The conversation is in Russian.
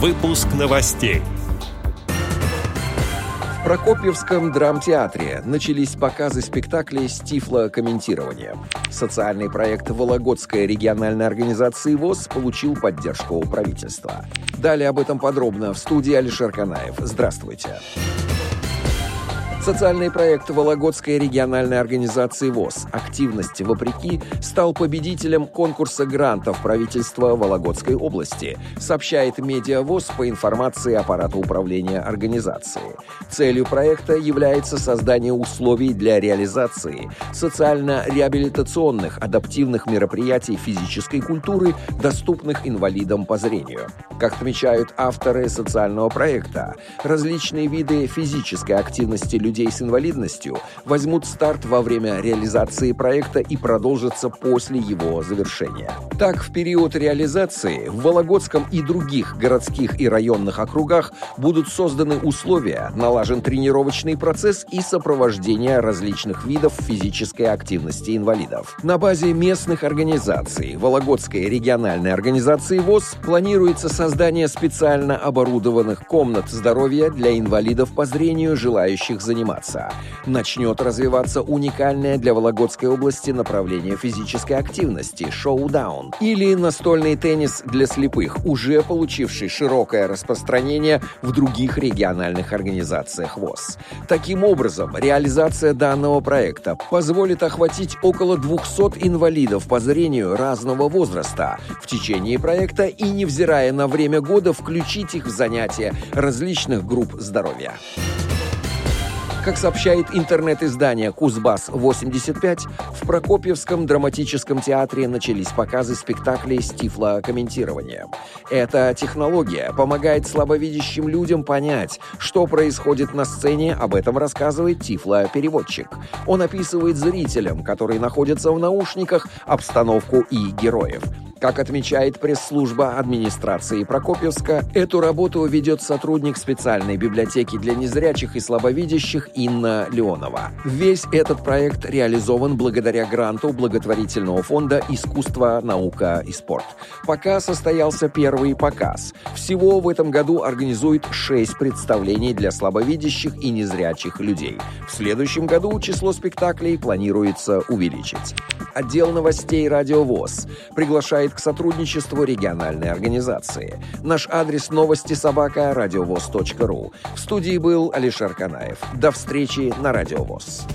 Выпуск новостей. В Прокопьевском драмтеатре начались показы спектаклей с тифлокомментированием. Социальный проект Вологодской региональной организации ВОЗ получил поддержку у правительства. Далее об этом подробно в студии Алишер Канаев. Здравствуйте. Здравствуйте. Социальный проект Вологодской региональной организации ВОЗ «Активность вопреки» стал победителем конкурса грантов правительства Вологодской области, сообщает Медиа ВОЗ по информации аппарата управления организации. Целью проекта является создание условий для реализации социально-реабилитационных адаптивных мероприятий физической культуры, доступных инвалидам по зрению. Как отмечают авторы социального проекта, различные виды физической активности людей людей с инвалидностью возьмут старт во время реализации проекта и продолжатся после его завершения. Так, в период реализации в Вологодском и других городских и районных округах будут созданы условия, налажен тренировочный процесс и сопровождение различных видов физической активности инвалидов. На базе местных организаций Вологодской региональной организации ВОЗ планируется создание специально оборудованных комнат здоровья для инвалидов по зрению, желающих заниматься заниматься. Начнет развиваться уникальное для Вологодской области направление физической активности – шоу-даун. Или настольный теннис для слепых, уже получивший широкое распространение в других региональных организациях ВОЗ. Таким образом, реализация данного проекта позволит охватить около 200 инвалидов по зрению разного возраста в течение проекта и, невзирая на время года, включить их в занятия различных групп здоровья. Как сообщает интернет-издание «Кузбасс-85», в Прокопьевском драматическом театре начались показы спектаклей с тифлокомментированием. Эта технология помогает слабовидящим людям понять, что происходит на сцене, об этом рассказывает тифлопереводчик. Он описывает зрителям, которые находятся в наушниках, обстановку и героев – как отмечает пресс-служба администрации Прокопьевска, эту работу ведет сотрудник специальной библиотеки для незрячих и слабовидящих Инна Леонова. Весь этот проект реализован благодаря гранту благотворительного фонда «Искусство, наука и спорт». Пока состоялся первый показ. Всего в этом году организует шесть представлений для слабовидящих и незрячих людей. В следующем году число спектаклей планируется увеличить. Отдел новостей «Радиовоз» приглашает призывает к сотрудничеству региональной организации. Наш адрес новости собака радиовоз.ру. В студии был Алишер Канаев. До встречи на Радиовоз.